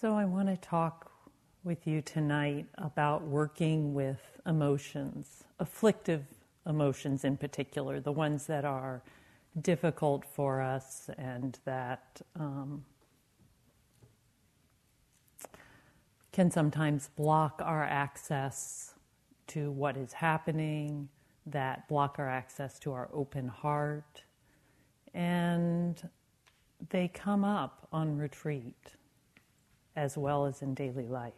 So, I want to talk with you tonight about working with emotions, afflictive emotions in particular, the ones that are difficult for us and that um, can sometimes block our access to what is happening, that block our access to our open heart, and they come up on retreat as well as in daily life.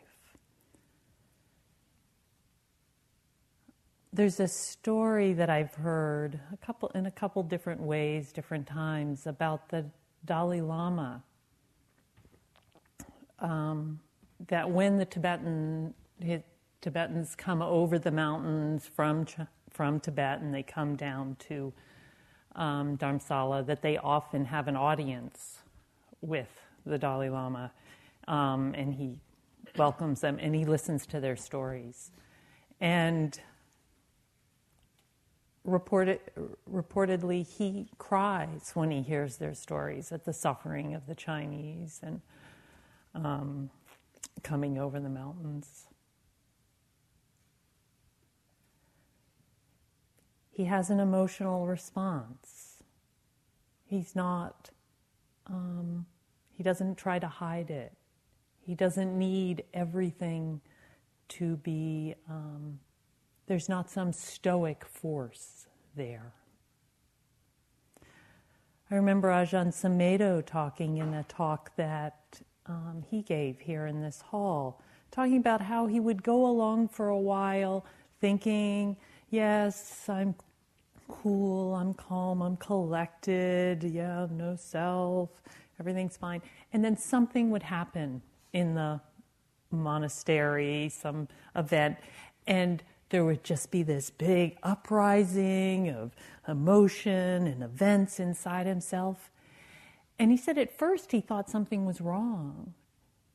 There's a story that I've heard a couple in a couple different ways, different times about the Dalai Lama. Um, that when the Tibetan Tibetans come over the mountains from from Tibet and they come down to um, Dharamsala, that they often have an audience with the Dalai Lama um, and he welcomes them and he listens to their stories. And reported, reportedly, he cries when he hears their stories at the suffering of the Chinese and um, coming over the mountains. He has an emotional response. He's not, um, he doesn't try to hide it. He doesn't need everything to be, um, there's not some stoic force there. I remember Ajahn Sumedho talking in a talk that um, he gave here in this hall, talking about how he would go along for a while thinking, yes, I'm cool, I'm calm, I'm collected, yeah, no self, everything's fine. And then something would happen in the monastery, some event, and there would just be this big uprising of emotion and events inside himself. And he said at first he thought something was wrong.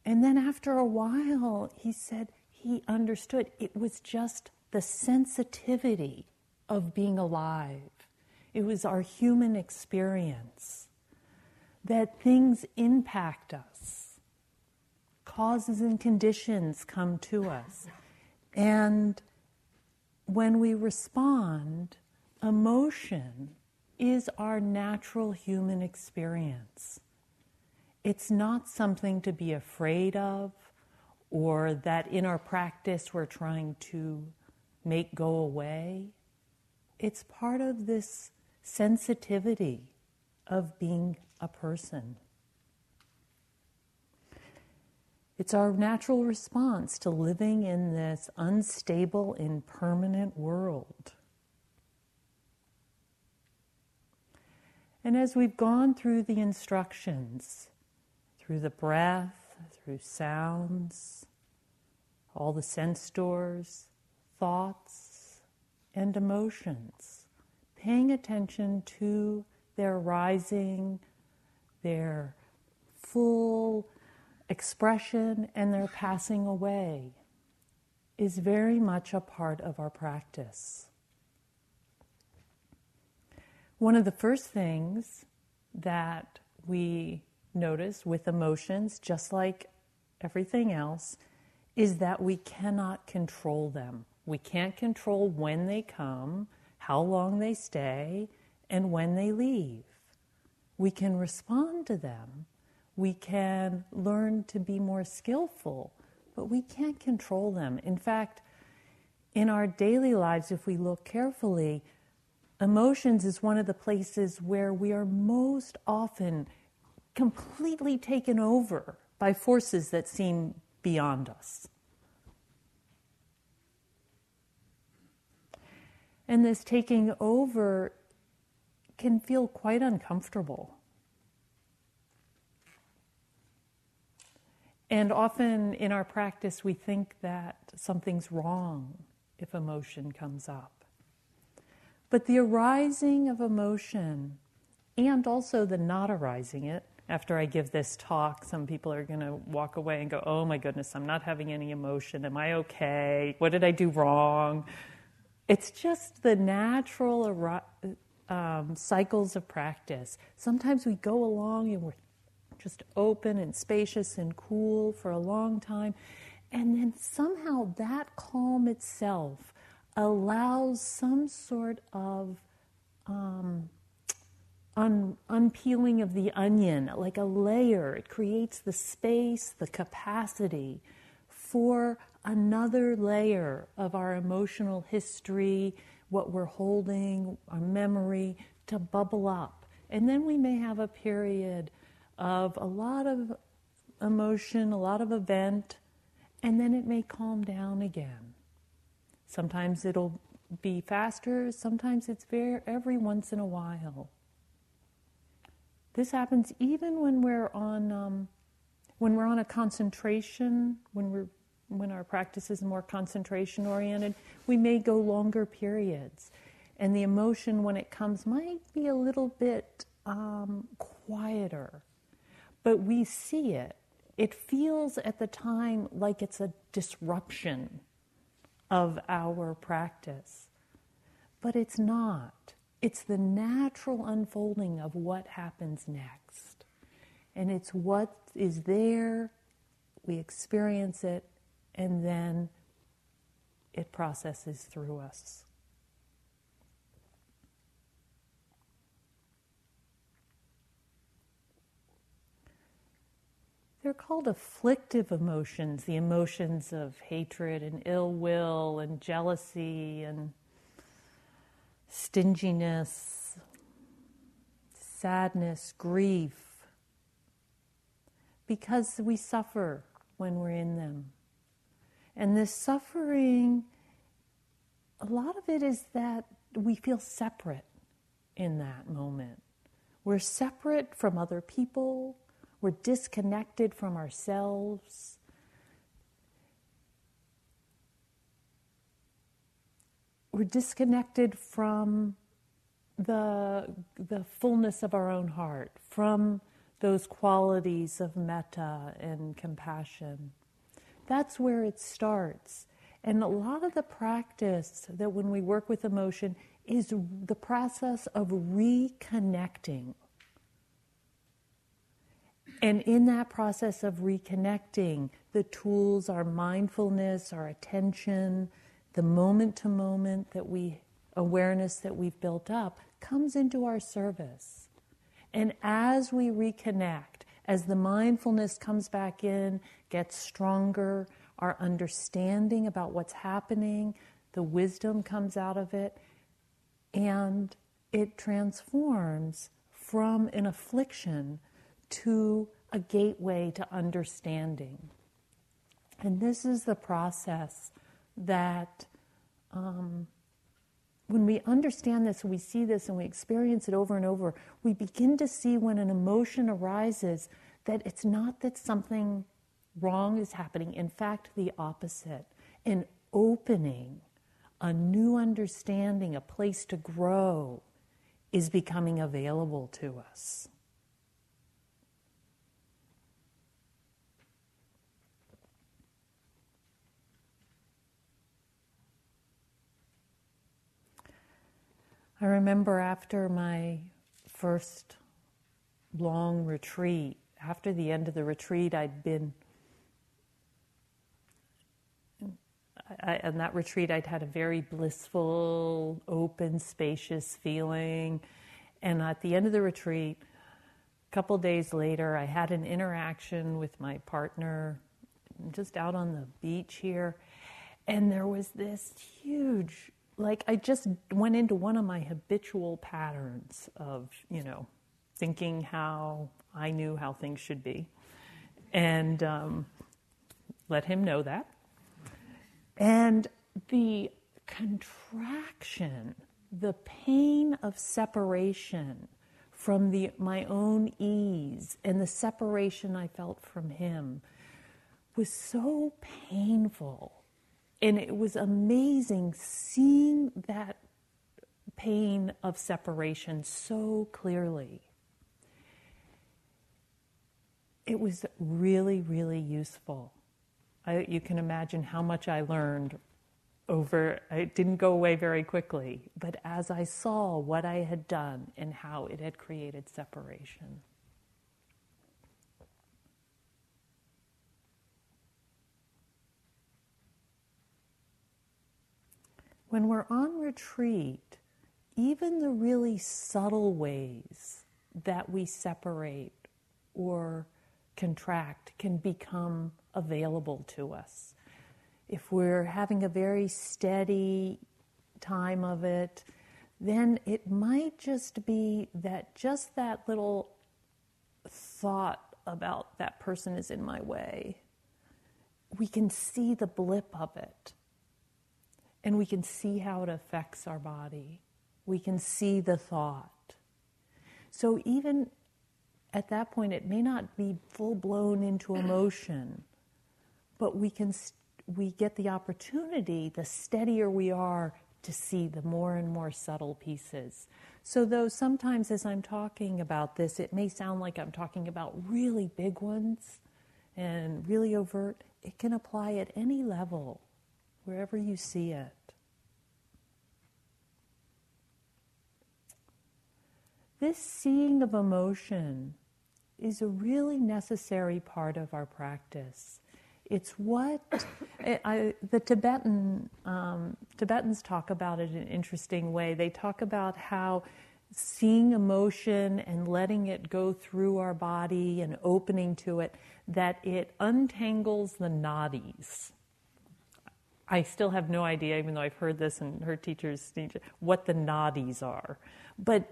And then after a while, he said he understood it was just the sensitivity of being alive. It was our human experience that things impact us causes and conditions come to us. And when we respond, emotion is our natural human experience. It's not something to be afraid of or that in our practice we're trying to make go away. It's part of this sensitivity of being a person. It's our natural response to living in this unstable, impermanent world. And as we've gone through the instructions, through the breath, through sounds, all the sense doors, thoughts, and emotions, paying attention to their rising, their full expression and their passing away is very much a part of our practice. One of the first things that we notice with emotions, just like everything else, is that we cannot control them. We can't control when they come, how long they stay, and when they leave. We can respond to them, we can learn to be more skillful, but we can't control them. In fact, in our daily lives, if we look carefully, emotions is one of the places where we are most often completely taken over by forces that seem beyond us. And this taking over can feel quite uncomfortable. And often in our practice, we think that something's wrong if emotion comes up. But the arising of emotion and also the not arising it, after I give this talk, some people are going to walk away and go, Oh my goodness, I'm not having any emotion. Am I okay? What did I do wrong? It's just the natural um, cycles of practice. Sometimes we go along and we're just open and spacious and cool for a long time. And then somehow that calm itself allows some sort of um, un- unpeeling of the onion, like a layer. It creates the space, the capacity for another layer of our emotional history, what we're holding, our memory to bubble up. And then we may have a period of a lot of emotion, a lot of event, and then it may calm down again. Sometimes it'll be faster, sometimes it's very, every once in a while. This happens even when we're on um, when we're on a concentration, when we're when our practice is more concentration oriented, we may go longer periods, and the emotion when it comes might be a little bit um, quieter, but we see it. It feels at the time like it's a disruption of our practice, but it's not. It's the natural unfolding of what happens next. And it's what is there, we experience it, and then it processes through us. They're called afflictive emotions, the emotions of hatred and ill will and jealousy and stinginess, sadness, grief, because we suffer when we're in them. And this suffering, a lot of it is that we feel separate in that moment. We're separate from other people, we're disconnected from ourselves. we're disconnected from the, the fullness of our own heart, from those qualities of metta and compassion. That's where it starts. And a lot of the practice that when we work with emotion is the process of reconnecting. And in that process of reconnecting, the tools our mindfulness, our attention, the moment to moment that we awareness that we've built up comes into our service. And as we reconnect, as the mindfulness comes back in, gets stronger, our understanding about what's happening, the wisdom comes out of it, and it transforms from an affliction to a gateway to understanding. And this is the process that um, when we understand this, and we see this, and we experience it over and over, we begin to see when an emotion arises that it's not that something wrong is happening. In fact, the opposite. An opening, a new understanding, a place to grow is becoming available to us. I remember after my first long retreat, after the end of the retreat, I'd been. I, on that retreat, I'd had a very blissful, open, spacious feeling. And at the end of the retreat, a couple days later, I had an interaction with my partner just out on the beach here. And there was this huge like I just went into one of my habitual patterns of, you know, thinking how I knew how things should be, and um, let him know that. And the contraction, the pain of separation from the, my own ease and the separation I felt from him was so painful and it was amazing seeing that pain of separation so clearly. It was really, really useful. I, you can imagine how much I learned over, it didn't go away very quickly, but as I saw what I had done and how it had created separation. When we're on retreat, even the really subtle ways that we separate or contract can become available to us. If we're having a very steady time of it, then it might just be that just that little thought about that person is in my way. We can see the blip of it. And we can see how it affects our body. We can see the thought. So even at that point, it may not be full blown into emotion, but we can we get the opportunity. The steadier we are, to see the more and more subtle pieces. So, though sometimes as I'm talking about this, it may sound like I'm talking about really big ones and really overt, it can apply at any level, wherever you see it. This seeing of emotion is a really necessary part of our practice. It's what I, the Tibetan um, Tibetans talk about it in an interesting way. They talk about how seeing emotion and letting it go through our body and opening to it, that it untangles the nadis. I still have no idea, even though I've heard this and heard teachers teach what the nadis are. But,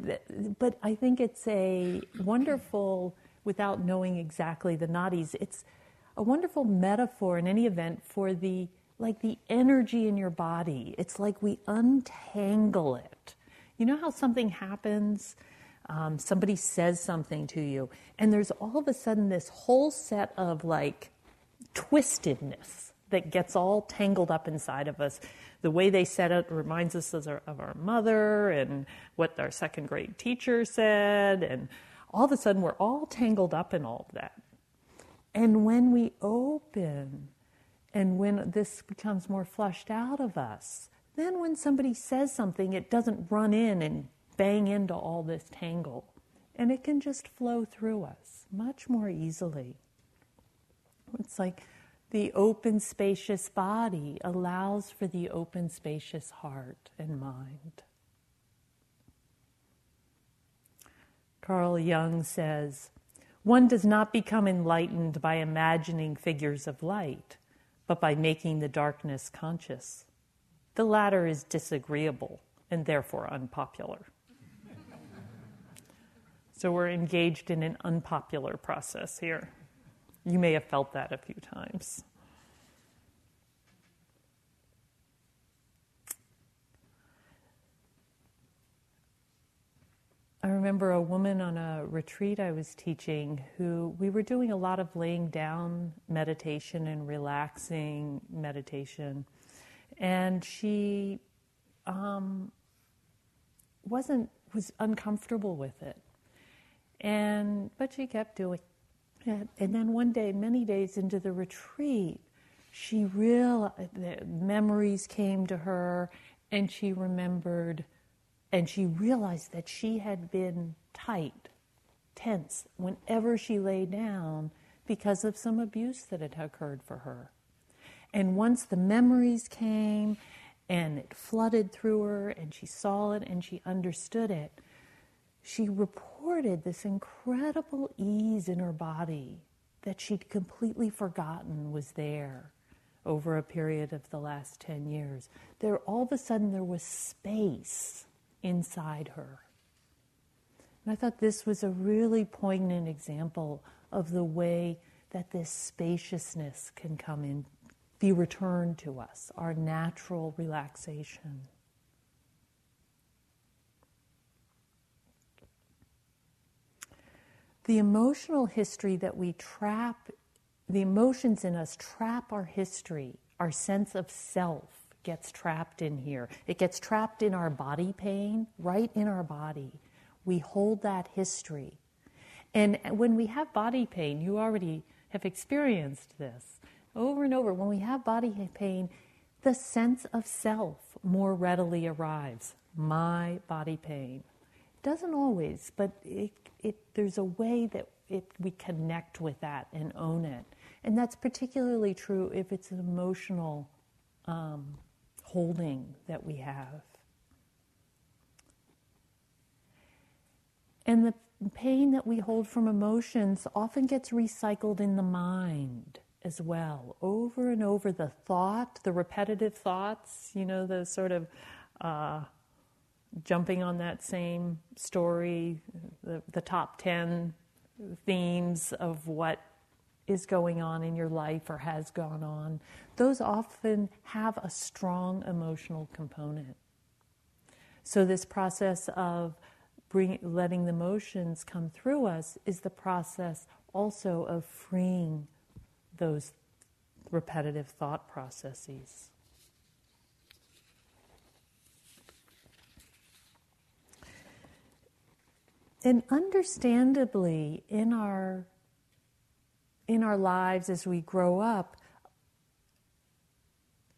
but I think it's a wonderful, without knowing exactly the nadis, it's a wonderful metaphor in any event for the like the energy in your body. It's like we untangle it. You know how something happens? Um, somebody says something to you, and there's all of a sudden this whole set of like twistedness that gets all tangled up inside of us. The way they said it reminds us of our, of our mother and what our second grade teacher said, and all of a sudden we're all tangled up in all of that. And when we open, and when this becomes more flushed out of us, then when somebody says something, it doesn't run in and bang into all this tangle. And it can just flow through us much more easily. It's like the open, spacious body allows for the open, spacious heart and mind. Carl Jung says, one does not become enlightened by imagining figures of light, but by making the darkness conscious. The latter is disagreeable and therefore unpopular. so we're engaged in an unpopular process here. You may have felt that a few times. I remember a woman on a retreat I was teaching who we were doing a lot of laying down meditation and relaxing meditation. And she um, wasn't, was uncomfortable with it. And, but she kept doing it. And then one day, many days into the retreat, she that memories came to her and she remembered and she realized that she had been tight, tense, whenever she lay down because of some abuse that had occurred for her. And once the memories came and it flooded through her and she saw it and she understood it, she reported this incredible ease in her body that she'd completely forgotten was there over a period of the last 10 years. There all of a sudden there was space inside her. And I thought this was a really poignant example of the way that this spaciousness can come in, be returned to us, our natural relaxation. The emotional history that we trap, the emotions in us trap our history, our sense of self gets trapped in here. It gets trapped in our body pain, right in our body. We hold that history. And when we have body pain, you already have experienced this over and over. When we have body pain, the sense of self more readily arrives. My body pain. Doesn't always, but it, it, there's a way that it, we connect with that and own it. And that's particularly true if it's an emotional um, holding that we have. And the pain that we hold from emotions often gets recycled in the mind as well, over and over. The thought, the repetitive thoughts, you know, the sort of uh, jumping on that same story, the, the top 10 themes of what is going on in your life or has gone on, those often have a strong emotional component. So, this process of bring, letting the emotions come through us is the process also of freeing those repetitive thought processes. And understandably, in our in our lives as we grow up,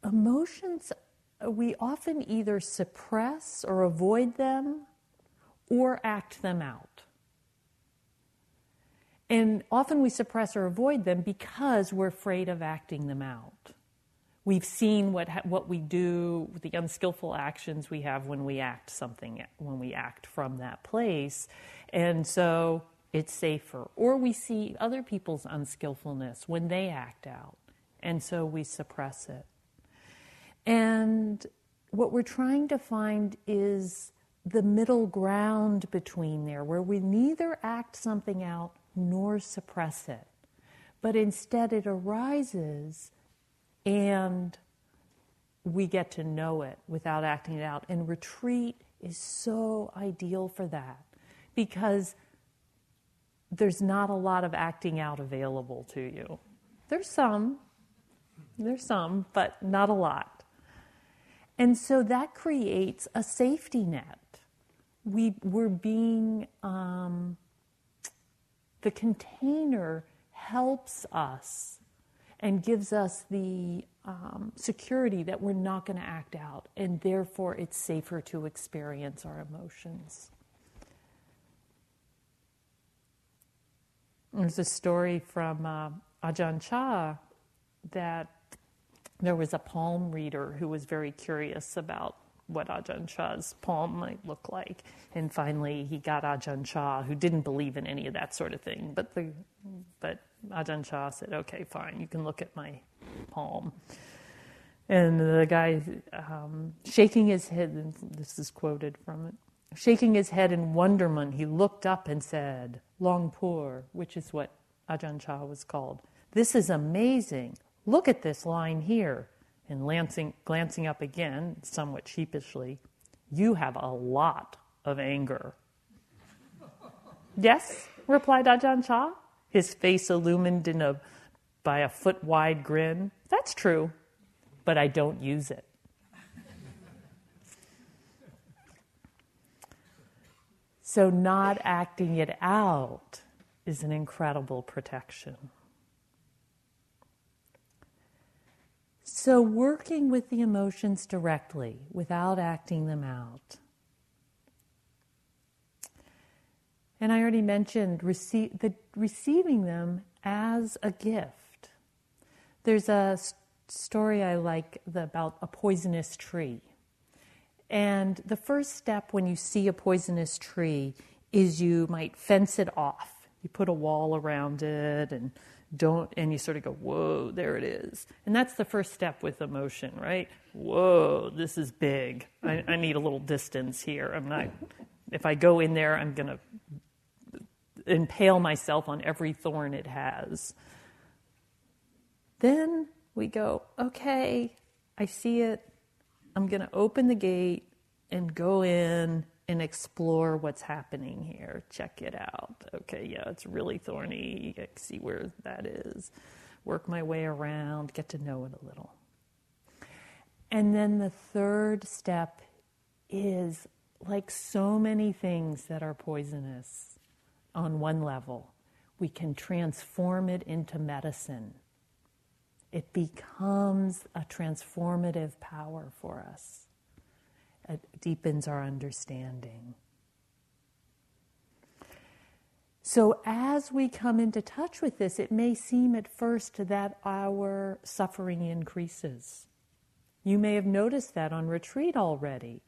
emotions we often either suppress or avoid them or act them out. And often we suppress or avoid them because we're afraid of acting them out. We've seen what, what we do, the unskillful actions we have when we act something, when we act from that place. And so it's safer. Or we see other people's unskillfulness when they act out. And so we suppress it. And what we're trying to find is the middle ground between there, where we neither act something out nor suppress it, but instead it arises and we get to know it without acting it out. And retreat is so ideal for that because there's not a lot of acting out available to you. There's some, there's some, but not a lot. And so that creates a safety net we, we're being, um, the container helps us and gives us the um, security that we're not going to act out, and therefore it's safer to experience our emotions. There's a story from uh, Ajahn Chah that there was a palm reader who was very curious about what Ajahn Chah's palm might look like. And finally, he got Ajahn Chah, who didn't believe in any of that sort of thing. But, the, but Ajahn Chah said, okay, fine, you can look at my palm. And the guy, um, shaking his head, and this is quoted from it, shaking his head in wonderment, he looked up and said, Luang Por, which is what Ajahn Chah was called. This is amazing. Look at this line here and glancing, glancing up again, somewhat sheepishly, you have a lot of anger. yes, replied Ajahn Chah, his face illumined in a, by a foot wide grin. That's true, but I don't use it. So, not acting it out is an incredible protection. So, working with the emotions directly without acting them out. And I already mentioned receive, the, receiving them as a gift. There's a story I like the, about a poisonous tree. And the first step when you see a poisonous tree is you might fence it off. You put a wall around it and don't and you sort of go whoa there it is and that's the first step with emotion right whoa this is big i, I need a little distance here i'm not if i go in there i'm going to impale myself on every thorn it has then we go okay i see it i'm going to open the gate and go in and explore what's happening here. Check it out. Okay, yeah, it's really thorny. I see where that is. Work my way around, get to know it a little. And then the third step is like so many things that are poisonous on one level, we can transform it into medicine. It becomes a transformative power for us. It deepens our understanding. So, as we come into touch with this, it may seem at first that our suffering increases. You may have noticed that on retreat already.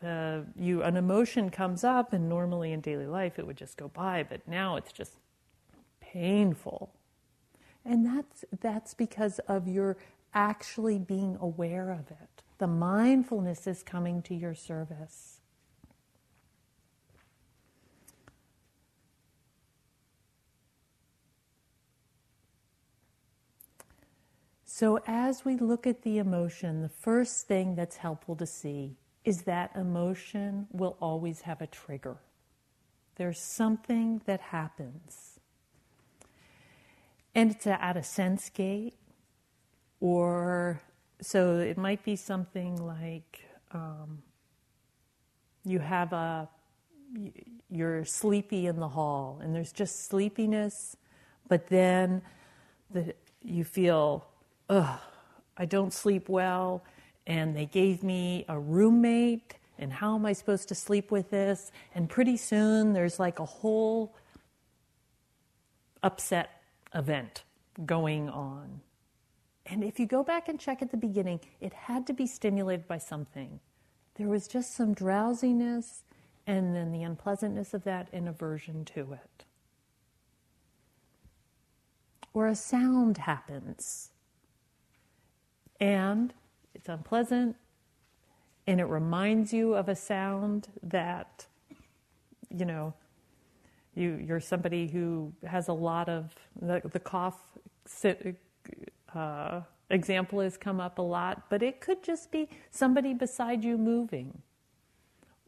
The, you, an emotion comes up, and normally in daily life it would just go by, but now it's just painful. And that's, that's because of your actually being aware of it. The mindfulness is coming to your service. So, as we look at the emotion, the first thing that's helpful to see is that emotion will always have a trigger. There's something that happens. And it's at a sense gate, or so it might be something like um, you have a, you're sleepy in the hall, and there's just sleepiness, but then the, you feel ugh, I don't sleep well, and they gave me a roommate, and how am I supposed to sleep with this? And pretty soon there's like a whole upset event going on. And if you go back and check at the beginning, it had to be stimulated by something. There was just some drowsiness and then the unpleasantness of that and aversion to it. Or a sound happens and it's unpleasant and it reminds you of a sound that you know you you're somebody who has a lot of the, the cough uh, example has come up a lot but it could just be somebody beside you moving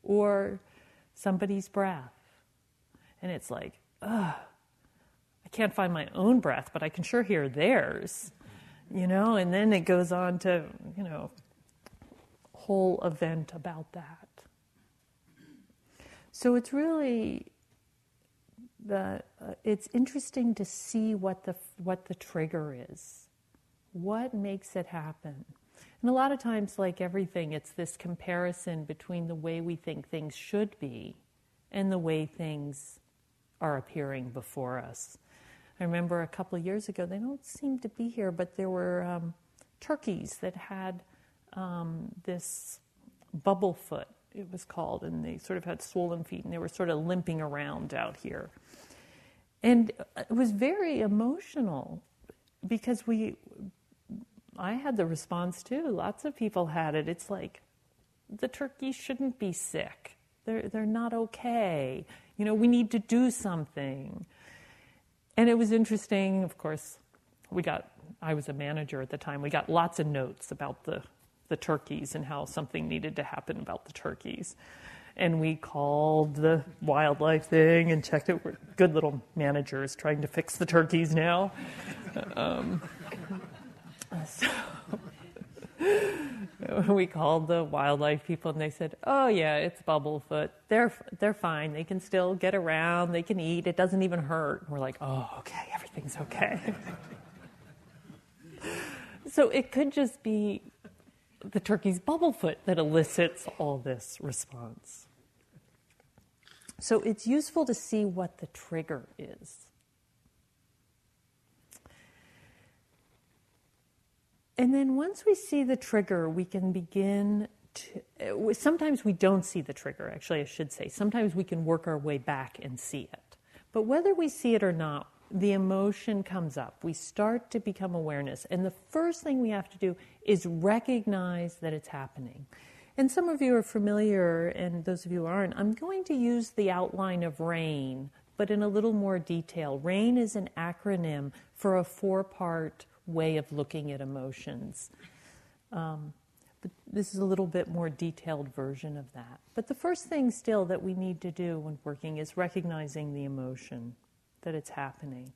or somebody's breath. And it's like ugh i can't find my own breath but i can sure hear theirs you know, and then it goes on to, you know, whole event about that. So it's really the uh, it's interesting to see what the what the trigger is. What makes it happen? And a lot of times like everything it's this comparison between the way we think things should be and the way things are appearing before us. I remember a couple of years ago, they don't seem to be here, but there were um, turkeys that had um, this bubble foot, it was called, and they sort of had swollen feet and they were sort of limping around out here. And it was very emotional because we, I had the response too. Lots of people had it. It's like the turkeys shouldn't be sick. They're, they're not okay. You know, we need to do something. And it was interesting, of course, we got, I was a manager at the time, we got lots of notes about the, the turkeys and how something needed to happen about the turkeys. And we called the wildlife thing and checked it. We're good little managers trying to fix the turkeys now. Um, so we called the wildlife people and they said, "Oh yeah, it's bubblefoot. They're they're fine. They can still get around. They can eat. It doesn't even hurt." And we're like, "Oh, okay. Everything's okay." so it could just be the turkey's bubblefoot that elicits all this response. So it's useful to see what the trigger is. And then once we see the trigger, we can begin to. Sometimes we don't see the trigger, actually, I should say. Sometimes we can work our way back and see it. But whether we see it or not, the emotion comes up. We start to become awareness. And the first thing we have to do is recognize that it's happening. And some of you are familiar, and those of you who aren't, I'm going to use the outline of RAIN, but in a little more detail. RAIN is an acronym for a four part way of looking at emotions. Um, but this is a little bit more detailed version of that. But the first thing still that we need to do when working is recognizing the emotion that it's happening.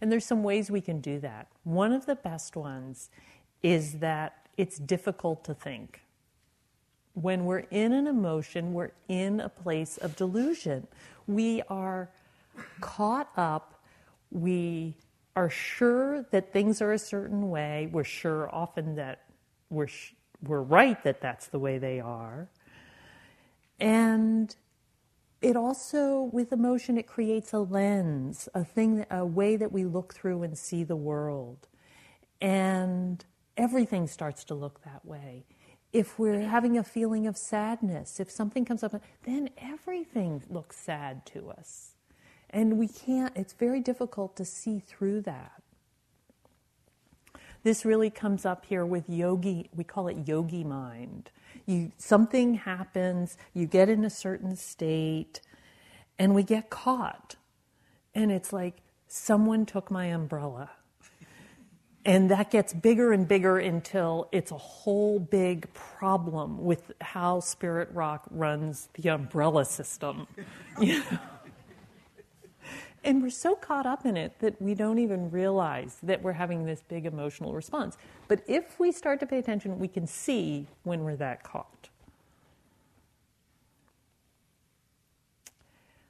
And there's some ways we can do that. One of the best ones is that it's difficult to think. When we're in an emotion, we're in a place of delusion. We are caught up, we are sure that things are a certain way. We're sure often that we're, sh- we're right that that's the way they are. And it also, with emotion, it creates a lens, a thing, a way that we look through and see the world. And everything starts to look that way. If we're having a feeling of sadness, if something comes up, then everything looks sad to us. And we can't, it's very difficult to see through that. This really comes up here with yogi, we call it yogi mind. You, something happens, you get in a certain state, and we get caught. And it's like, someone took my umbrella. And that gets bigger and bigger until it's a whole big problem with how Spirit Rock runs the umbrella system. You know? And we're so caught up in it that we don't even realize that we're having this big emotional response. But if we start to pay attention, we can see when we're that caught.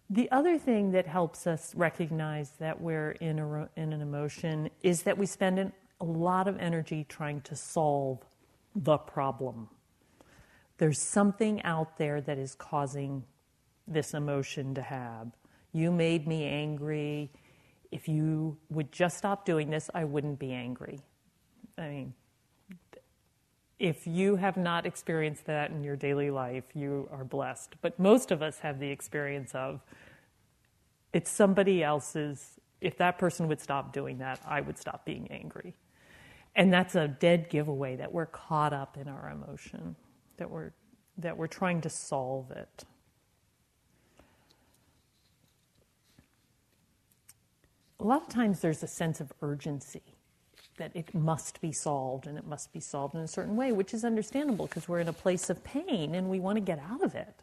The other thing that helps us recognize that we're in, a, in an emotion is that we spend an, a lot of energy trying to solve the problem. There's something out there that is causing this emotion to have. You made me angry. If you would just stop doing this, I wouldn't be angry. I mean, if you have not experienced that in your daily life, you are blessed. But most of us have the experience of it's somebody else's. If that person would stop doing that, I would stop being angry. And that's a dead giveaway that we're caught up in our emotion, that we're, that we're trying to solve it. A lot of times there's a sense of urgency that it must be solved and it must be solved in a certain way, which is understandable because we're in a place of pain and we want to get out of it.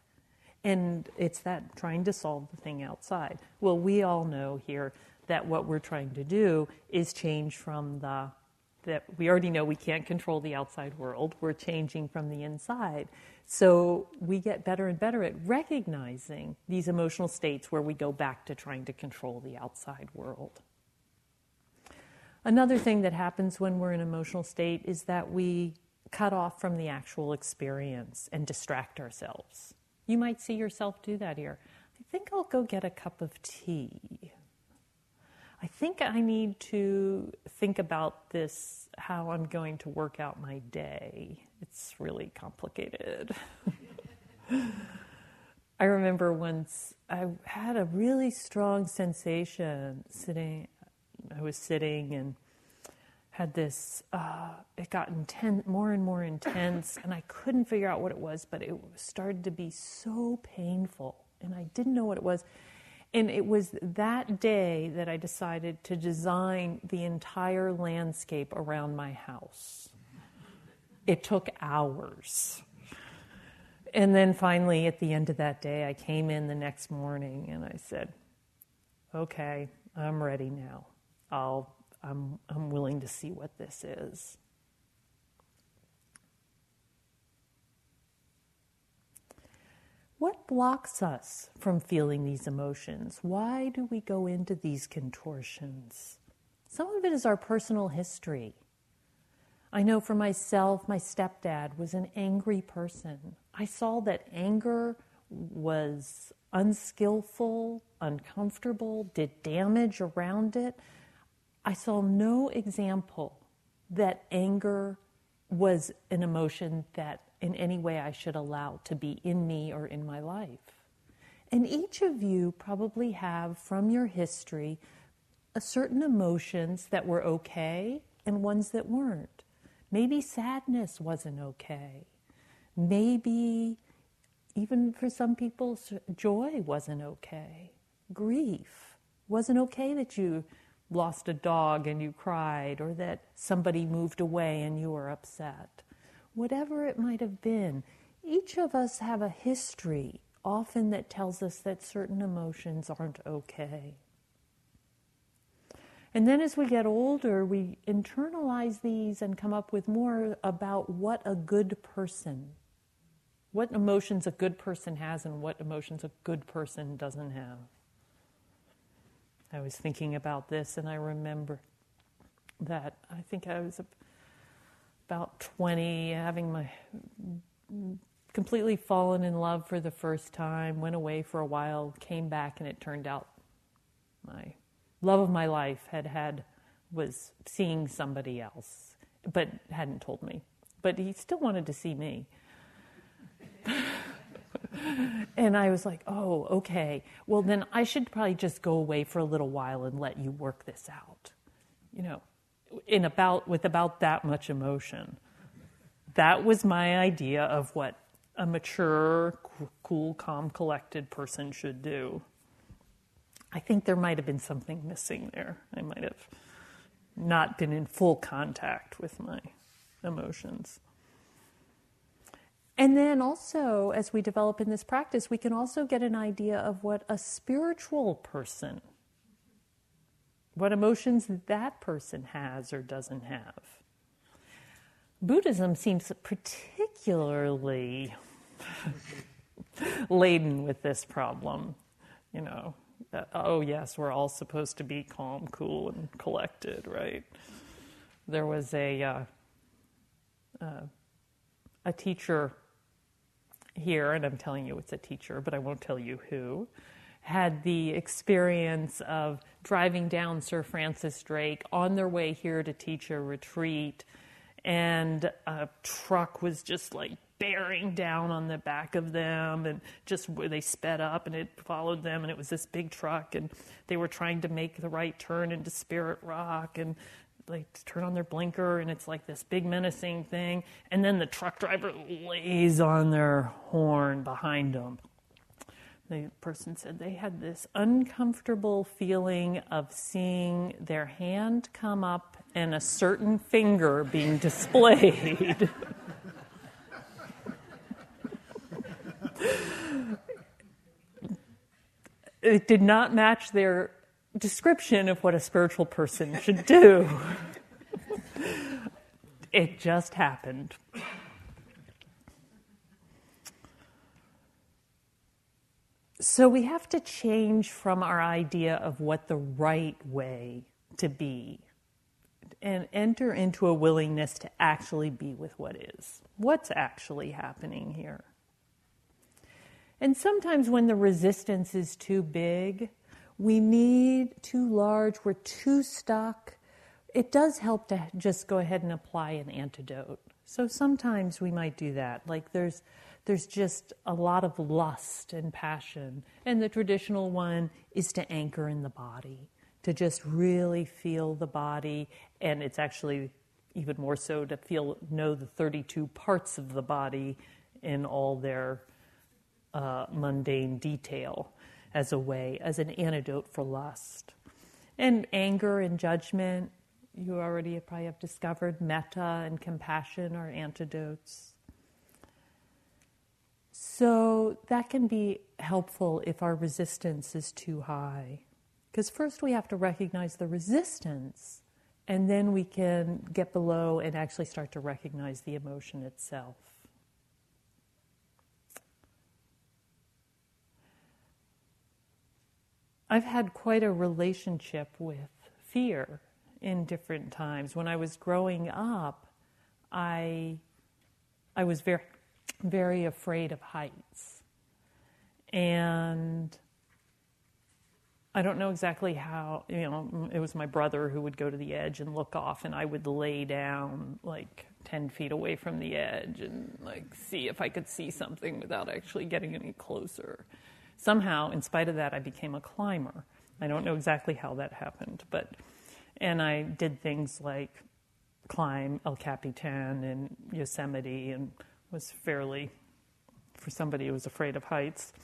And it's that trying to solve the thing outside. Well, we all know here that what we're trying to do is change from the that we already know we can't control the outside world. We're changing from the inside. So we get better and better at recognizing these emotional states where we go back to trying to control the outside world. Another thing that happens when we're in emotional state is that we cut off from the actual experience and distract ourselves. You might see yourself do that here. I think I'll go get a cup of tea. I think I need to think about this, how I'm going to work out my day. It's really complicated. I remember once I had a really strong sensation sitting, I was sitting and had this, uh, it got intense, more and more intense, and I couldn't figure out what it was, but it started to be so painful, and I didn't know what it was. And it was that day that I decided to design the entire landscape around my house. It took hours. And then finally, at the end of that day, I came in the next morning and I said, Okay, I'm ready now. I'll, I'm, I'm willing to see what this is. What blocks us from feeling these emotions? Why do we go into these contortions? Some of it is our personal history. I know for myself, my stepdad was an angry person. I saw that anger was unskillful, uncomfortable, did damage around it. I saw no example that anger was an emotion that in any way I should allow to be in me or in my life. And each of you probably have from your history a certain emotions that were okay and ones that weren't. Maybe sadness wasn't okay. Maybe even for some people joy wasn't okay. Grief wasn't okay that you lost a dog and you cried or that somebody moved away and you were upset whatever it might have been. Each of us have a history often that tells us that certain emotions aren't okay. And then as we get older, we internalize these and come up with more about what a good person, what emotions a good person has and what emotions a good person doesn't have. I was thinking about this and I remember that I think I was about 20, having my completely fallen in love for the first time, went away for a while, came back, and it turned out my love of my life had had was seeing somebody else. but hadn't told me. But he still wanted to see me. and I was like, oh, okay. Well, then I should probably just go away for a little while and let you work this out. You know, in about with about that much emotion. That was my idea of what a mature, cool, calm, collected person should do. I think there might have been something missing there. I might have not been in full contact with my emotions. And then also, as we develop in this practice, we can also get an idea of what a spiritual person, what emotions that person has or doesn't have. Buddhism seems particularly laden with this problem. You know, oh, yes, we're all supposed to be calm, cool, and collected, right? There was a, uh, uh, a teacher here, and I'm telling you it's a teacher, but I won't tell you who, had the experience of driving down Sir Francis Drake on their way here to teach a retreat, and a truck was just like bearing down on the back of them, and just where they sped up, and it followed them, and it was this big truck, and they were trying to make the right turn into Spirit Rock, and like turn on their blinker and it's like this big menacing thing and then the truck driver lays on their horn behind them the person said they had this uncomfortable feeling of seeing their hand come up and a certain finger being displayed it did not match their description of what a spiritual person should do. it just happened. So we have to change from our idea of what the right way to be and enter into a willingness to actually be with what is. What's actually happening here? And sometimes when the resistance is too big, we need too large, we're too stuck. It does help to just go ahead and apply an antidote. So sometimes we might do that. Like there's there's just a lot of lust and passion. And the traditional one is to anchor in the body, to just really feel the body. And it's actually even more so to feel, know the 32 parts of the body in all their uh, mundane detail as a way, as an antidote for lust. And anger and judgment, you already probably have discovered, metta and compassion are antidotes. So that can be helpful if our resistance is too high. Because first we have to recognize the resistance, and then we can get below and actually start to recognize the emotion itself. I've had quite a relationship with fear in different times. When I was growing up, I I was very very afraid of heights. And I don't know exactly how, you know, it was my brother who would go to the edge and look off, and I would lay down like 10 feet away from the edge and like see if I could see something without actually getting any closer somehow, in spite of that, I became a climber. I don't know exactly how that happened, but and I did things like climb El Capitan and Yosemite, and was fairly for somebody who was afraid of heights.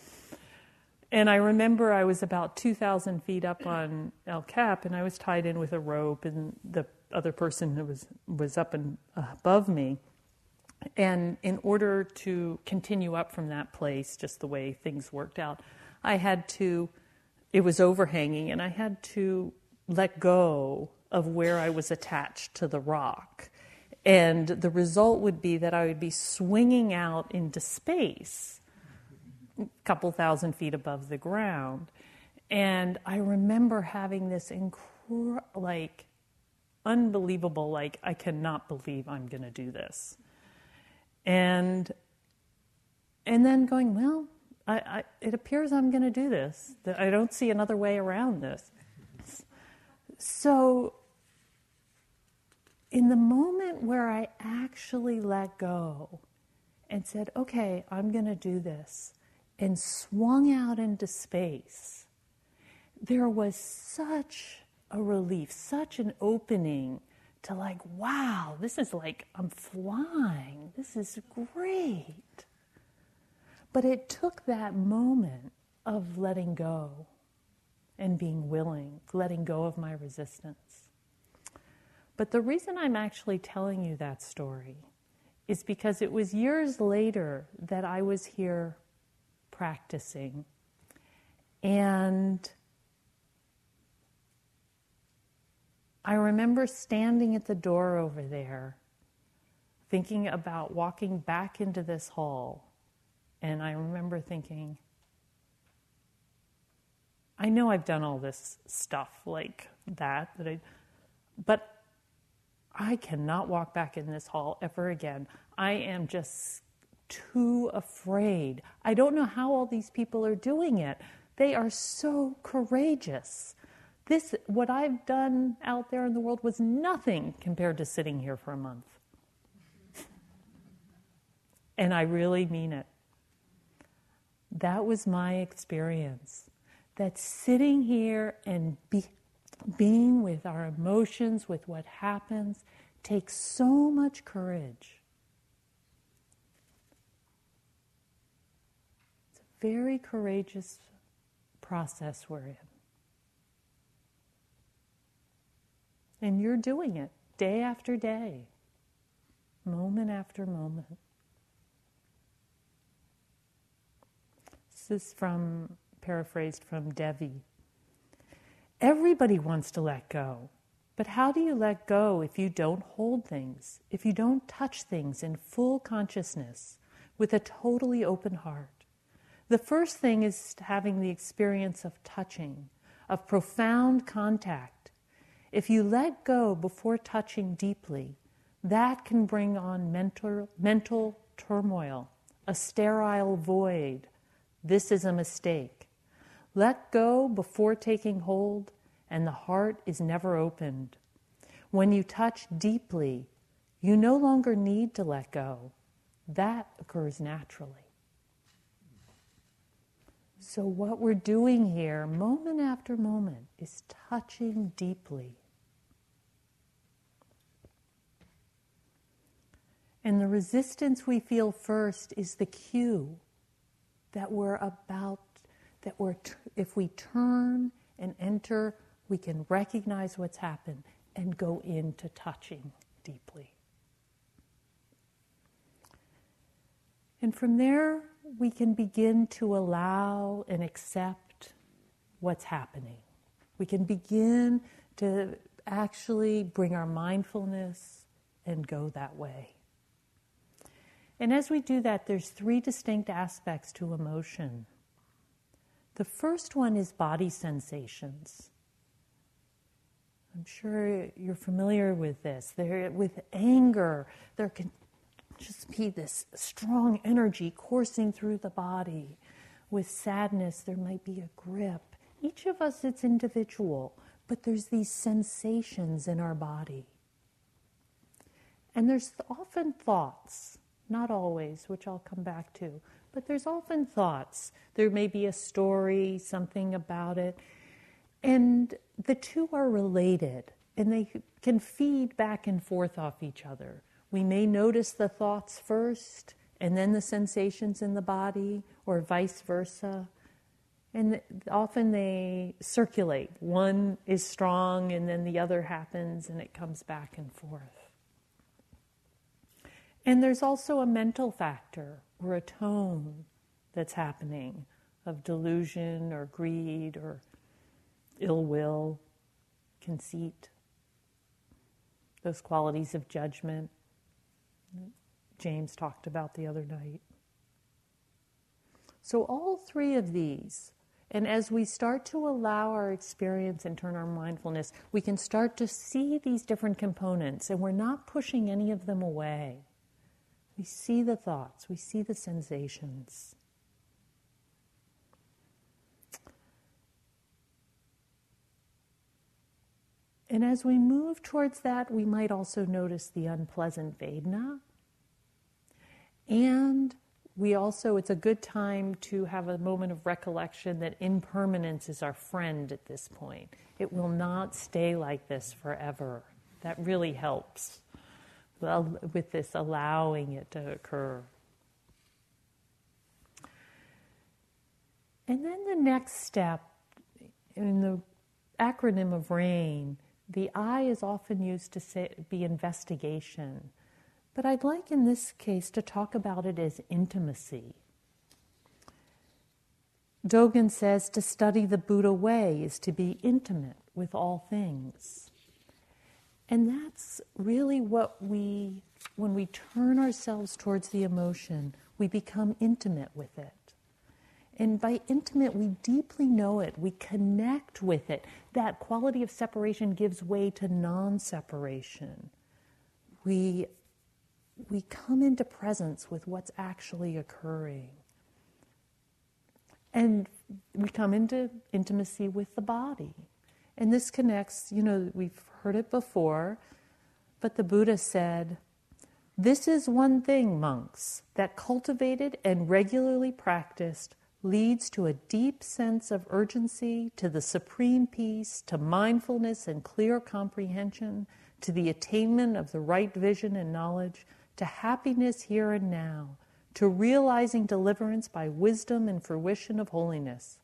And I remember I was about 2,000 feet up on El Cap, and I was tied in with a rope, and the other person was was up and above me and in order to continue up from that place, just the way things worked out, I had to, it was overhanging, and I had to let go of where I was attached to the rock. And the result would be that I would be swinging out into space, a couple thousand feet above the ground. And I remember having this incredible, like, unbelievable, like, I cannot believe I'm going to do this and and then going, well, I, I, it appears I'm going to do this. I don't see another way around this. So, in the moment where I actually let go and said, okay, I'm going to do this, and swung out into space, there was such a relief, such an opening to like, wow, this is like, I'm flying. This is great. But it took that moment of letting go and being willing, letting go of my resistance. But the reason I'm actually telling you that story is because it was years later that I was here practicing. And I remember standing at the door over there, thinking about walking back into this hall. And I remember thinking, I know I've done all this stuff like that, that I, but I cannot walk back in this hall ever again. I am just too afraid. I don't know how all these people are doing it. They are so courageous. This, what I've done out there in the world, was nothing compared to sitting here for a month. and I really mean it. That was my experience that sitting here and be, being with our emotions, with what happens, takes so much courage. It's a very courageous process we're in. And you're doing it day after day, moment after moment. This is from paraphrased from Devi. Everybody wants to let go. But how do you let go if you don't hold things, if you don't touch things in full consciousness with a totally open heart? The first thing is having the experience of touching, of profound contact. If you let go before touching deeply, that can bring on mental, mental turmoil, a sterile void. This is a mistake. Let go before taking hold, and the heart is never opened. When you touch deeply, you no longer need to let go. That occurs naturally. So, what we're doing here, moment after moment, is touching deeply. And the resistance we feel first is the cue that we're about that we're t- if we turn and enter, we can recognize what's happened and go into touching deeply. And from there, we can begin to allow and accept what's happening. We can begin to actually bring our mindfulness and go that way. And as we do that, there's three distinct aspects to emotion. The first one is body sensations. I'm sure you're familiar with this. There, with anger, there can just be this strong energy coursing through the body. With sadness, there might be a grip. Each of us, it's individual, but there's these sensations in our body. And there's often thoughts, not always, which I'll come back to, but there's often thoughts. There may be a story, something about it. And the two are related and they can feed back and forth off each other. We may notice the thoughts first and then the sensations in the body, or vice versa. And often they circulate. One is strong and then the other happens and it comes back and forth. And there's also a mental factor or a tone that's happening of delusion or greed or ill will, conceit, those qualities of judgment James talked about the other night. So, all three of these, and as we start to allow our experience and turn our mindfulness, we can start to see these different components, and we're not pushing any of them away. We see the thoughts, we see the sensations. And as we move towards that, we might also notice the unpleasant Vedana. And we also, it's a good time to have a moment of recollection that impermanence is our friend at this point. It will not stay like this forever. That really helps with this allowing it to occur. And then the next step in the acronym of RAIN, the I is often used to say, be investigation. But I'd like in this case to talk about it as intimacy. Dogen says to study the Buddha way is to be intimate with all things. And that's really what we, when we turn ourselves towards the emotion, we become intimate with it. And by intimate, we deeply know it, we connect with it. That quality of separation gives way to non separation. We, we come into presence with what's actually occurring. And we come into intimacy with the body. And this connects, you know, we've heard it before, but the Buddha said, This is one thing, monks, that cultivated and regularly practiced leads to a deep sense of urgency, to the supreme peace, to mindfulness and clear comprehension, to the attainment of the right vision and knowledge, to happiness here and now, to realizing deliverance by wisdom and fruition of holiness.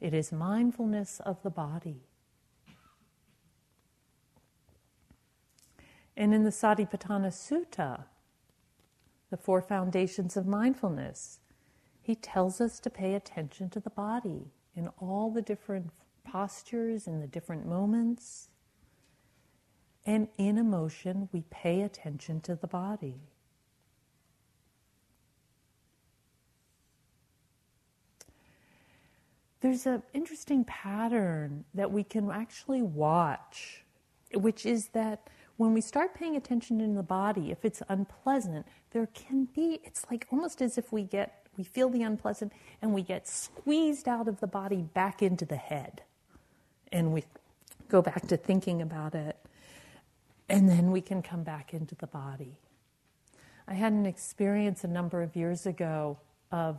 It is mindfulness of the body. And in the Satipatthana Sutta, the four foundations of mindfulness, he tells us to pay attention to the body in all the different postures, in the different moments. And in emotion, we pay attention to the body. There's an interesting pattern that we can actually watch, which is that when we start paying attention in the body, if it's unpleasant, there can be, it's like almost as if we get we feel the unpleasant, and we get squeezed out of the body back into the head. And we go back to thinking about it, and then we can come back into the body. I had an experience a number of years ago of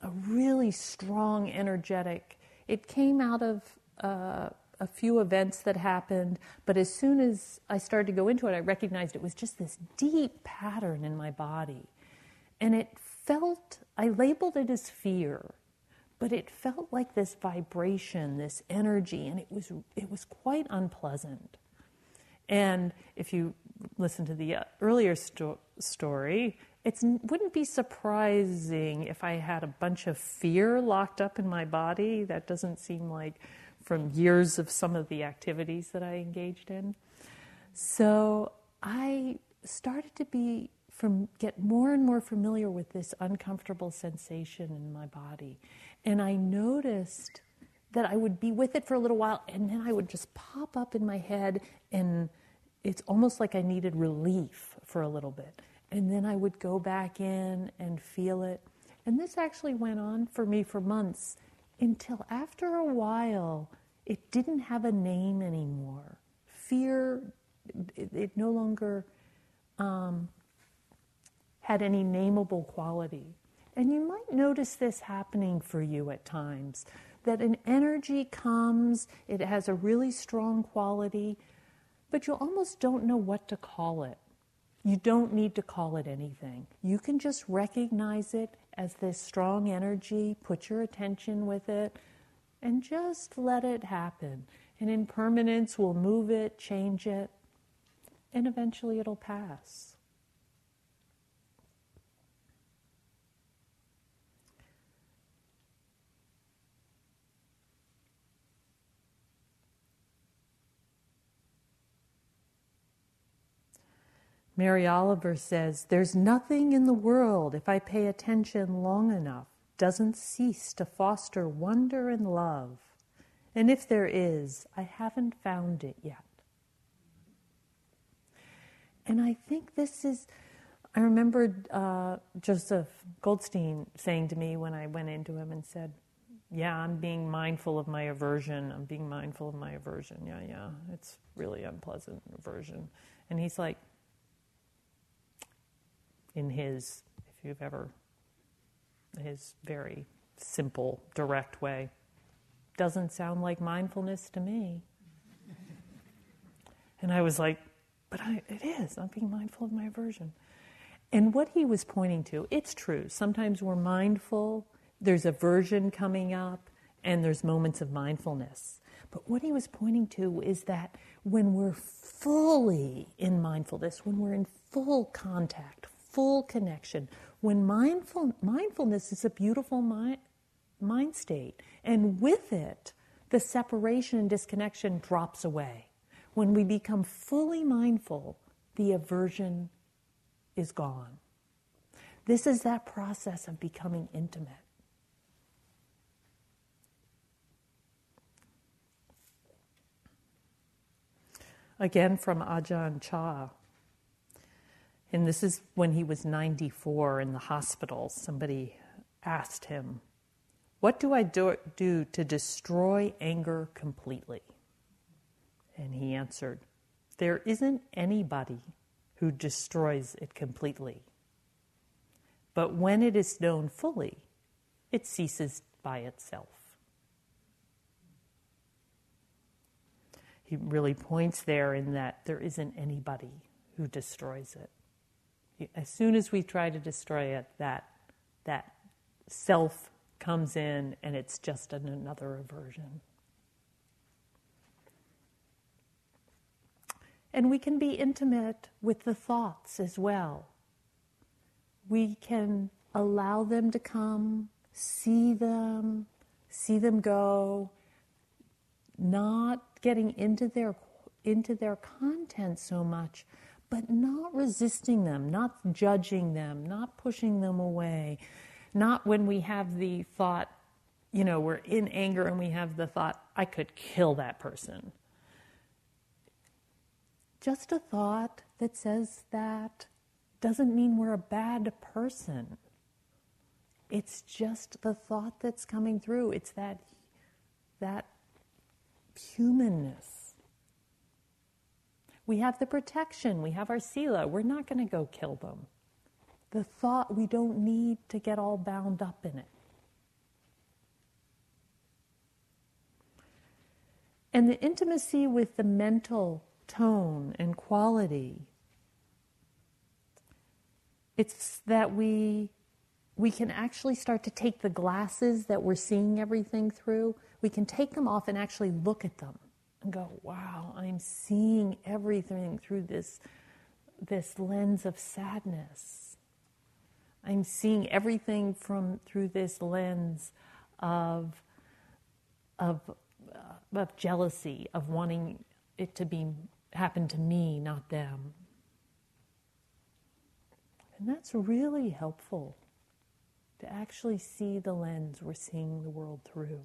a really strong, energetic, it came out of uh, a few events that happened, but as soon as I started to go into it, I recognized it was just this deep pattern in my body. And it felt, I labeled it as fear, but it felt like this vibration, this energy, and it was, it was quite unpleasant. And if you listen to the uh, earlier sto- story, it wouldn't be surprising if I had a bunch of fear locked up in my body. That doesn't seem like from years of some of the activities that I engaged in. So I started to be from get more and more familiar with this uncomfortable sensation in my body. And I noticed that I would be with it for a little while and then I would just pop up in my head and it's almost like I needed relief for a little bit. And then I would go back in and feel it. And this actually went on for me for months until after a while it didn't have a name anymore. Fear, it, it no longer um, had any nameable quality. And you might notice this happening for you at times that an energy comes, it has a really strong quality, but you almost don't know what to call it. You don't need to call it anything. You can just recognize it as this strong energy, put your attention with it, and just let it happen. And impermanence will move it, change it, and eventually it'll pass. Mary Oliver says, There's nothing in the world, if I pay attention long enough, doesn't cease to foster wonder and love. And if there is, I haven't found it yet. And I think this is, I remembered uh, Joseph Goldstein saying to me when I went into him and said, yeah, I'm being mindful of my aversion. I'm being mindful of my aversion. Yeah, yeah, it's really unpleasant aversion. And he's like, in his, if you've ever, his very simple, direct way, doesn't sound like mindfulness to me. And I was like, but I, it is. I'm being mindful of my aversion. And what he was pointing to, it's true. Sometimes we're mindful, there's aversion coming up, and there's moments of mindfulness. But what he was pointing to is that when we're fully in mindfulness, when we're in full contact, full connection, when mindful, mindfulness is a beautiful mind, mind state, and with it, the separation and disconnection drops away. When we become fully mindful, the aversion is gone. This is that process of becoming intimate. Again from Ajahn Chah. And this is when he was 94 in the hospital. Somebody asked him, What do I do, do to destroy anger completely? And he answered, There isn't anybody who destroys it completely. But when it is known fully, it ceases by itself. He really points there in that there isn't anybody who destroys it. As soon as we try to destroy it, that, that self comes in and it's just an, another aversion. And we can be intimate with the thoughts as well. We can allow them to come, see them, see them go, not getting into their into their content so much, but not resisting them, not judging them, not pushing them away. Not when we have the thought, you know, we're in anger and we have the thought, I could kill that person just a thought that says that doesn't mean we're a bad person. It's just the thought that's coming through. It's that that humanness. We have the protection, we have our sila. We're not going to go kill them. The thought, we don't need to get all bound up in it. And the intimacy with the mental tone and quality. It's that we we can actually start to take the glasses that we're seeing everything through, we can take them off and actually look at them and go, wow, I'm seeing everything through this, this lens of sadness. I'm seeing everything from through this lens of, of, uh, of jealousy, of wanting it to be happen to me, not them. And that's really helpful to actually see the lens we're seeing the world through.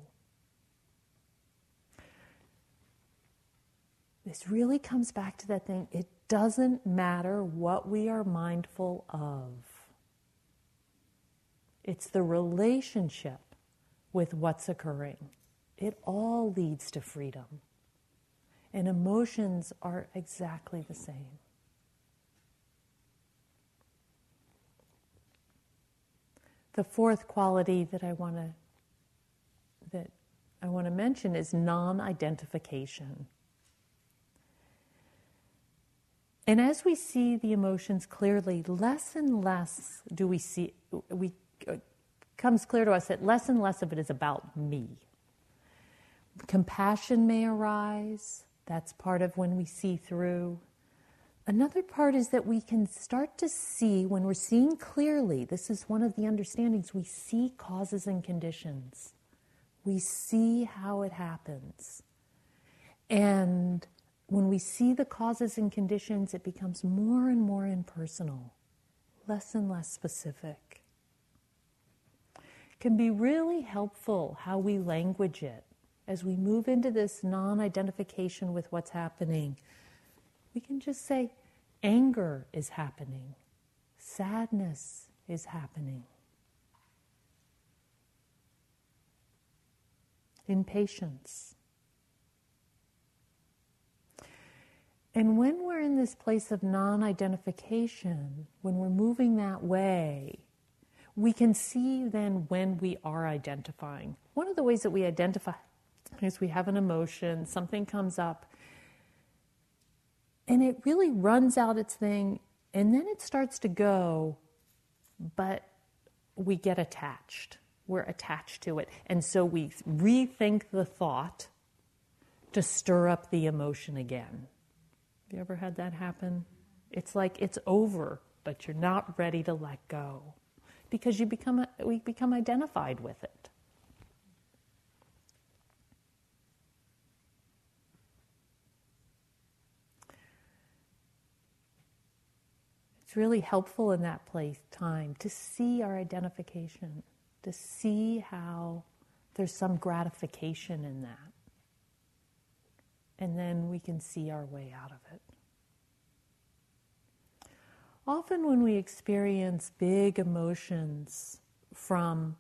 This really comes back to that thing it doesn't matter what we are mindful of, it's the relationship with what's occurring. It all leads to freedom. And emotions are exactly the same. The fourth quality that I want to that I want to mention is non-identification. And as we see the emotions clearly, less and less do we see we uh, comes clear to us that less and less of it is about me. Compassion may arise, that's part of when we see through. Another part is that we can start to see when we're seeing clearly. This is one of the understandings. We see causes and conditions, we see how it happens. And when we see the causes and conditions, it becomes more and more impersonal, less and less specific. Can be really helpful how we language it as we move into this non identification with what's happening, we can just say, anger is happening, sadness is happening. impatience. And when we're in this place of non identification, when we're moving that way, we can see then when we are identifying. One of the ways that we identify is we have an emotion, something comes up, and it really runs out its thing, and then it starts to go, but we get attached. We're attached to it. And so we rethink the thought to stir up the emotion again. Have you ever had that happen? It's like it's over, but you're not ready to let go because you become we become identified with it. It's really helpful in that place time to see our identification, to see how there's some gratification in that. And then we can see our way out of it. Often, when we experience big emotions from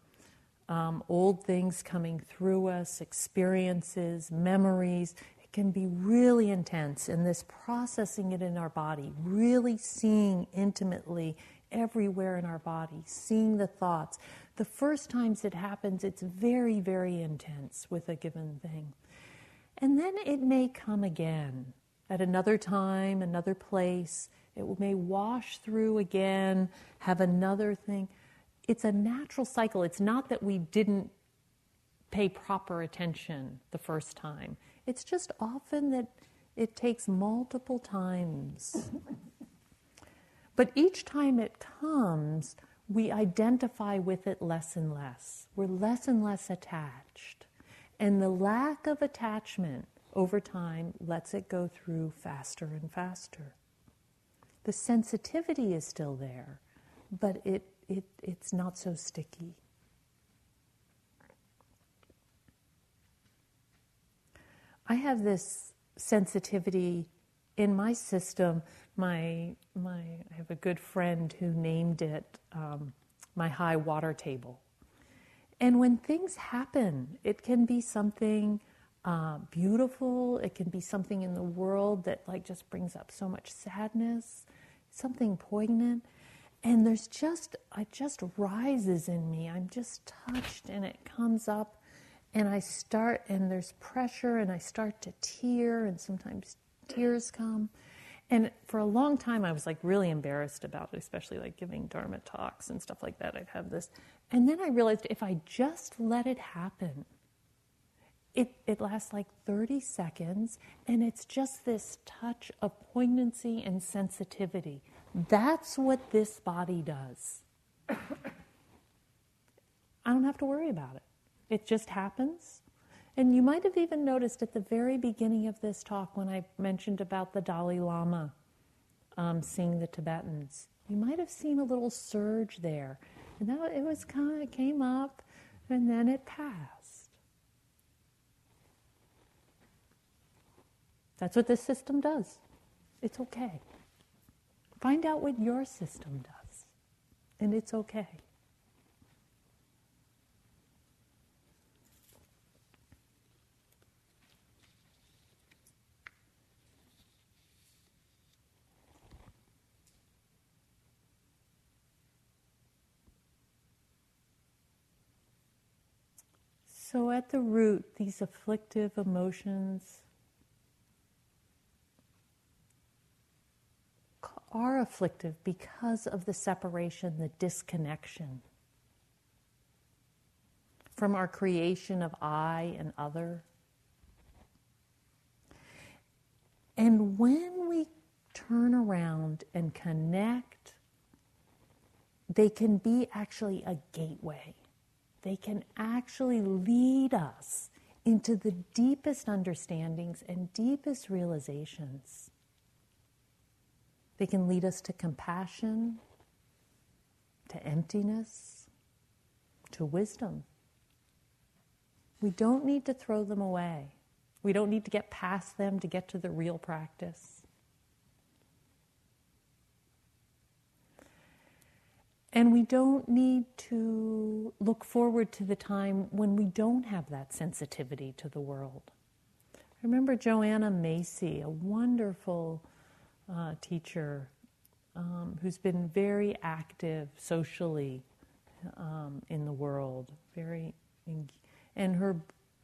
um, old things coming through us, experiences, memories, it can be really intense And this processing it in our body, really seeing intimately everywhere in our body, seeing the thoughts. The first times it happens, it's very, very intense with a given thing. And then it may come again at another time, another place. It may wash through again, have another thing. It's a natural cycle. It's not that we didn't pay proper attention the first time. It's just often that it takes multiple times. But each time it comes, we identify with it less and less. We're less and less attached. And the lack of attachment over time lets it go through faster and faster. The sensitivity is still there, but it, it, it's not so sticky. I have this sensitivity in my system. My, my, I have a good friend who named it um, my high water table. And when things happen, it can be something uh, beautiful. It can be something in the world that like just brings up so much sadness, something poignant. And there's just, it just rises in me. I'm just touched and it comes up and I start, and there's pressure, and I start to tear, and sometimes tears come. And for a long time, I was like really embarrassed about it, especially like giving Dharma talks and stuff like that. I'd have this. And then I realized if I just let it happen, it, it lasts like 30 seconds, and it's just this touch of poignancy and sensitivity. That's what this body does. I don't have to worry about it. It just happens. And you might have even noticed at the very beginning of this talk when I mentioned about the Dalai Lama um, seeing the Tibetans. You might have seen a little surge there. And that it was kind of came up and then it passed. That's what this system does. It's okay. Find out what your system does, and it's okay. So, at the root, these afflictive emotions are afflictive because of the separation, the disconnection from our creation of I and other. And when we turn around and connect, they can be actually a gateway they can actually lead us into the deepest understandings and deepest realizations. They can lead us to compassion, to emptiness, to wisdom. We don't need to throw them away. We don't need to get past them to get to the real practice. And we don't need to look forward to the time when we don't have that sensitivity to the world. I remember Joanna Macy, a wonderful uh, teacher um, who's been very active socially um, in the world, very, and her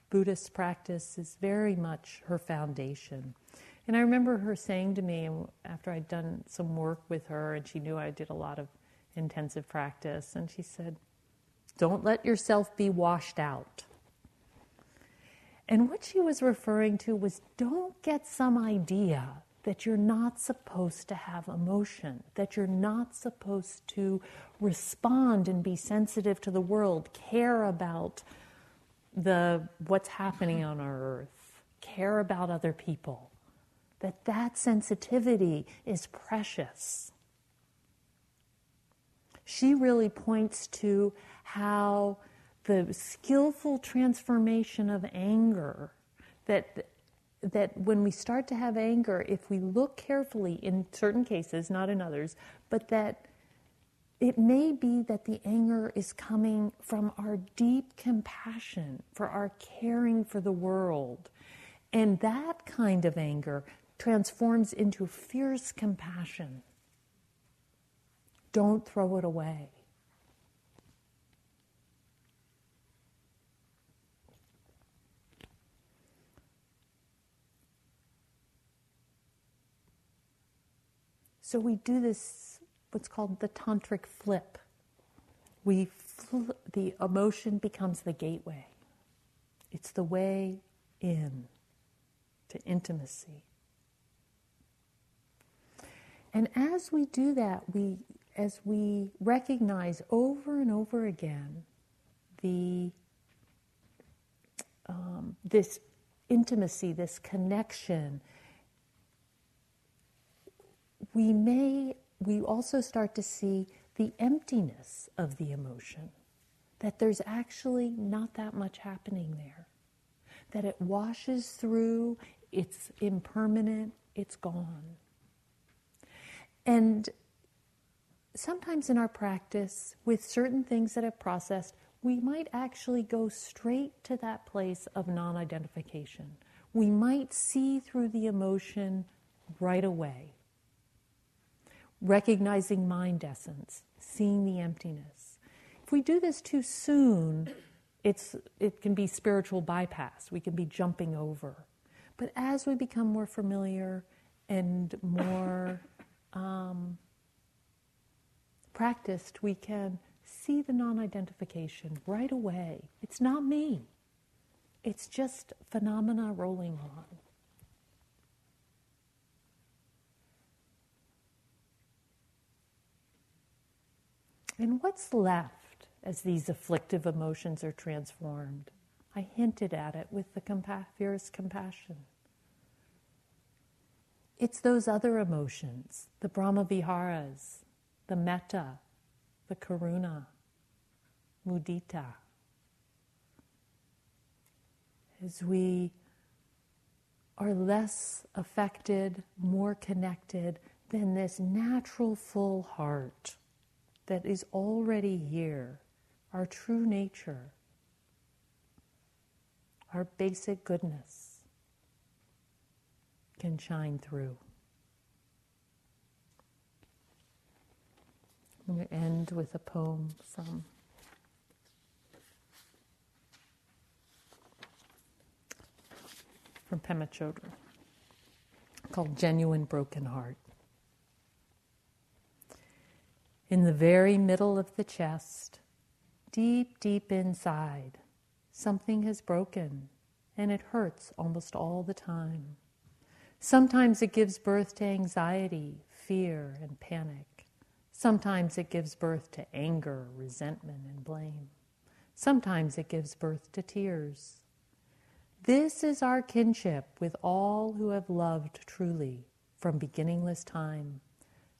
Buddhist practice is very much her foundation. And I remember her saying to me after I'd done some work with her, and she knew I did a lot of intensive practice, and she said, Don't let yourself be washed out. And what she was referring to was don't get some idea that you're not supposed to have emotion, that you're not supposed to respond and be sensitive to the world, care about the what's happening on our earth, care about other people. That that sensitivity is precious. She really points to how the skillful transformation of anger that that when we start to have anger, if we look carefully in certain cases, not in others, but that it may be that the anger is coming from our deep compassion, for our caring for the world. And that kind of anger transforms into fierce compassion. Don't throw it away. So we do this, what's called the tantric flip. We fl- the emotion becomes the gateway. It's the way in to intimacy. And as we do that, we as we recognize over and over again the um, this intimacy, this connection, we may, we also start to see the emptiness of the emotion, that there's actually not that much happening there, that it washes through, it's impermanent, it's gone. And sometimes in our practice, with certain things that have processed, we might actually go straight to that place of non identification. We might see through the emotion right away recognizing mind essence, seeing the emptiness. If we do this too soon, it's, it can be spiritual bypass. We can be jumping over. But as we become more familiar and more um, practiced, we can see the non identification right away. It's not me, it's just phenomena rolling on. And what's left as these afflictive emotions are transformed? I hinted at it with the compa- fierce compassion. It's those other emotions, the Brahma Viharas, the metta, the karuna, mudita. As we are less affected, more connected than this natural full heart that is already here, our true nature, our basic goodness can shine through. I'm going to end with a poem from from Pema Chodron called Genuine Broken Heart. In the very middle of the chest, deep, deep inside, something has broken and it hurts almost all the time. Sometimes it gives birth to anxiety, fear, and panic. Sometimes it gives birth to anger, resentment, and blame. Sometimes it gives birth to tears. This is our kinship with all who have loved truly from beginningless time.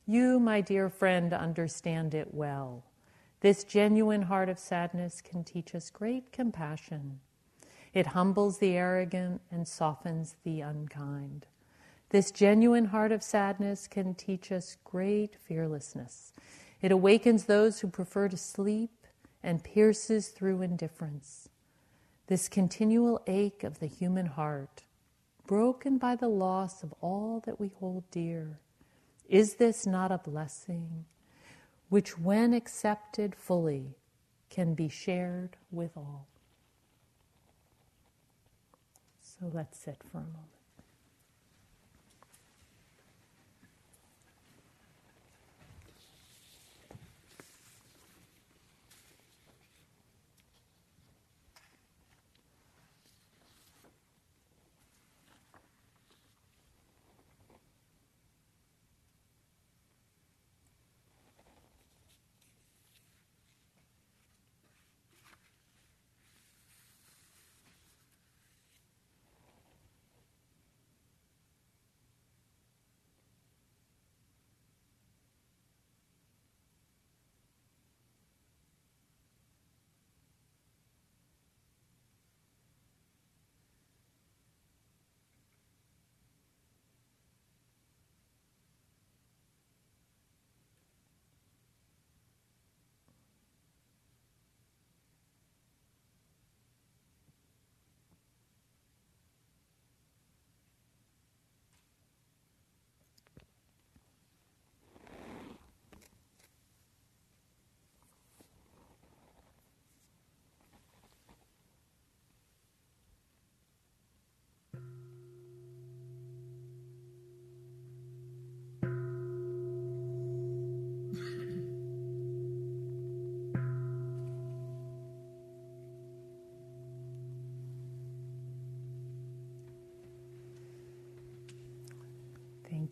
You, my dear friend, understand it well. This genuine heart of sadness can teach us great compassion. It humbles the arrogant and softens the unkind. This genuine heart of sadness can teach us great fearlessness. It awakens those who prefer to sleep and pierces through indifference. This continual ache of the human heart, broken by the loss of all that we hold dear, is this not a blessing which, when accepted fully, can be shared with all? So let's sit for a moment.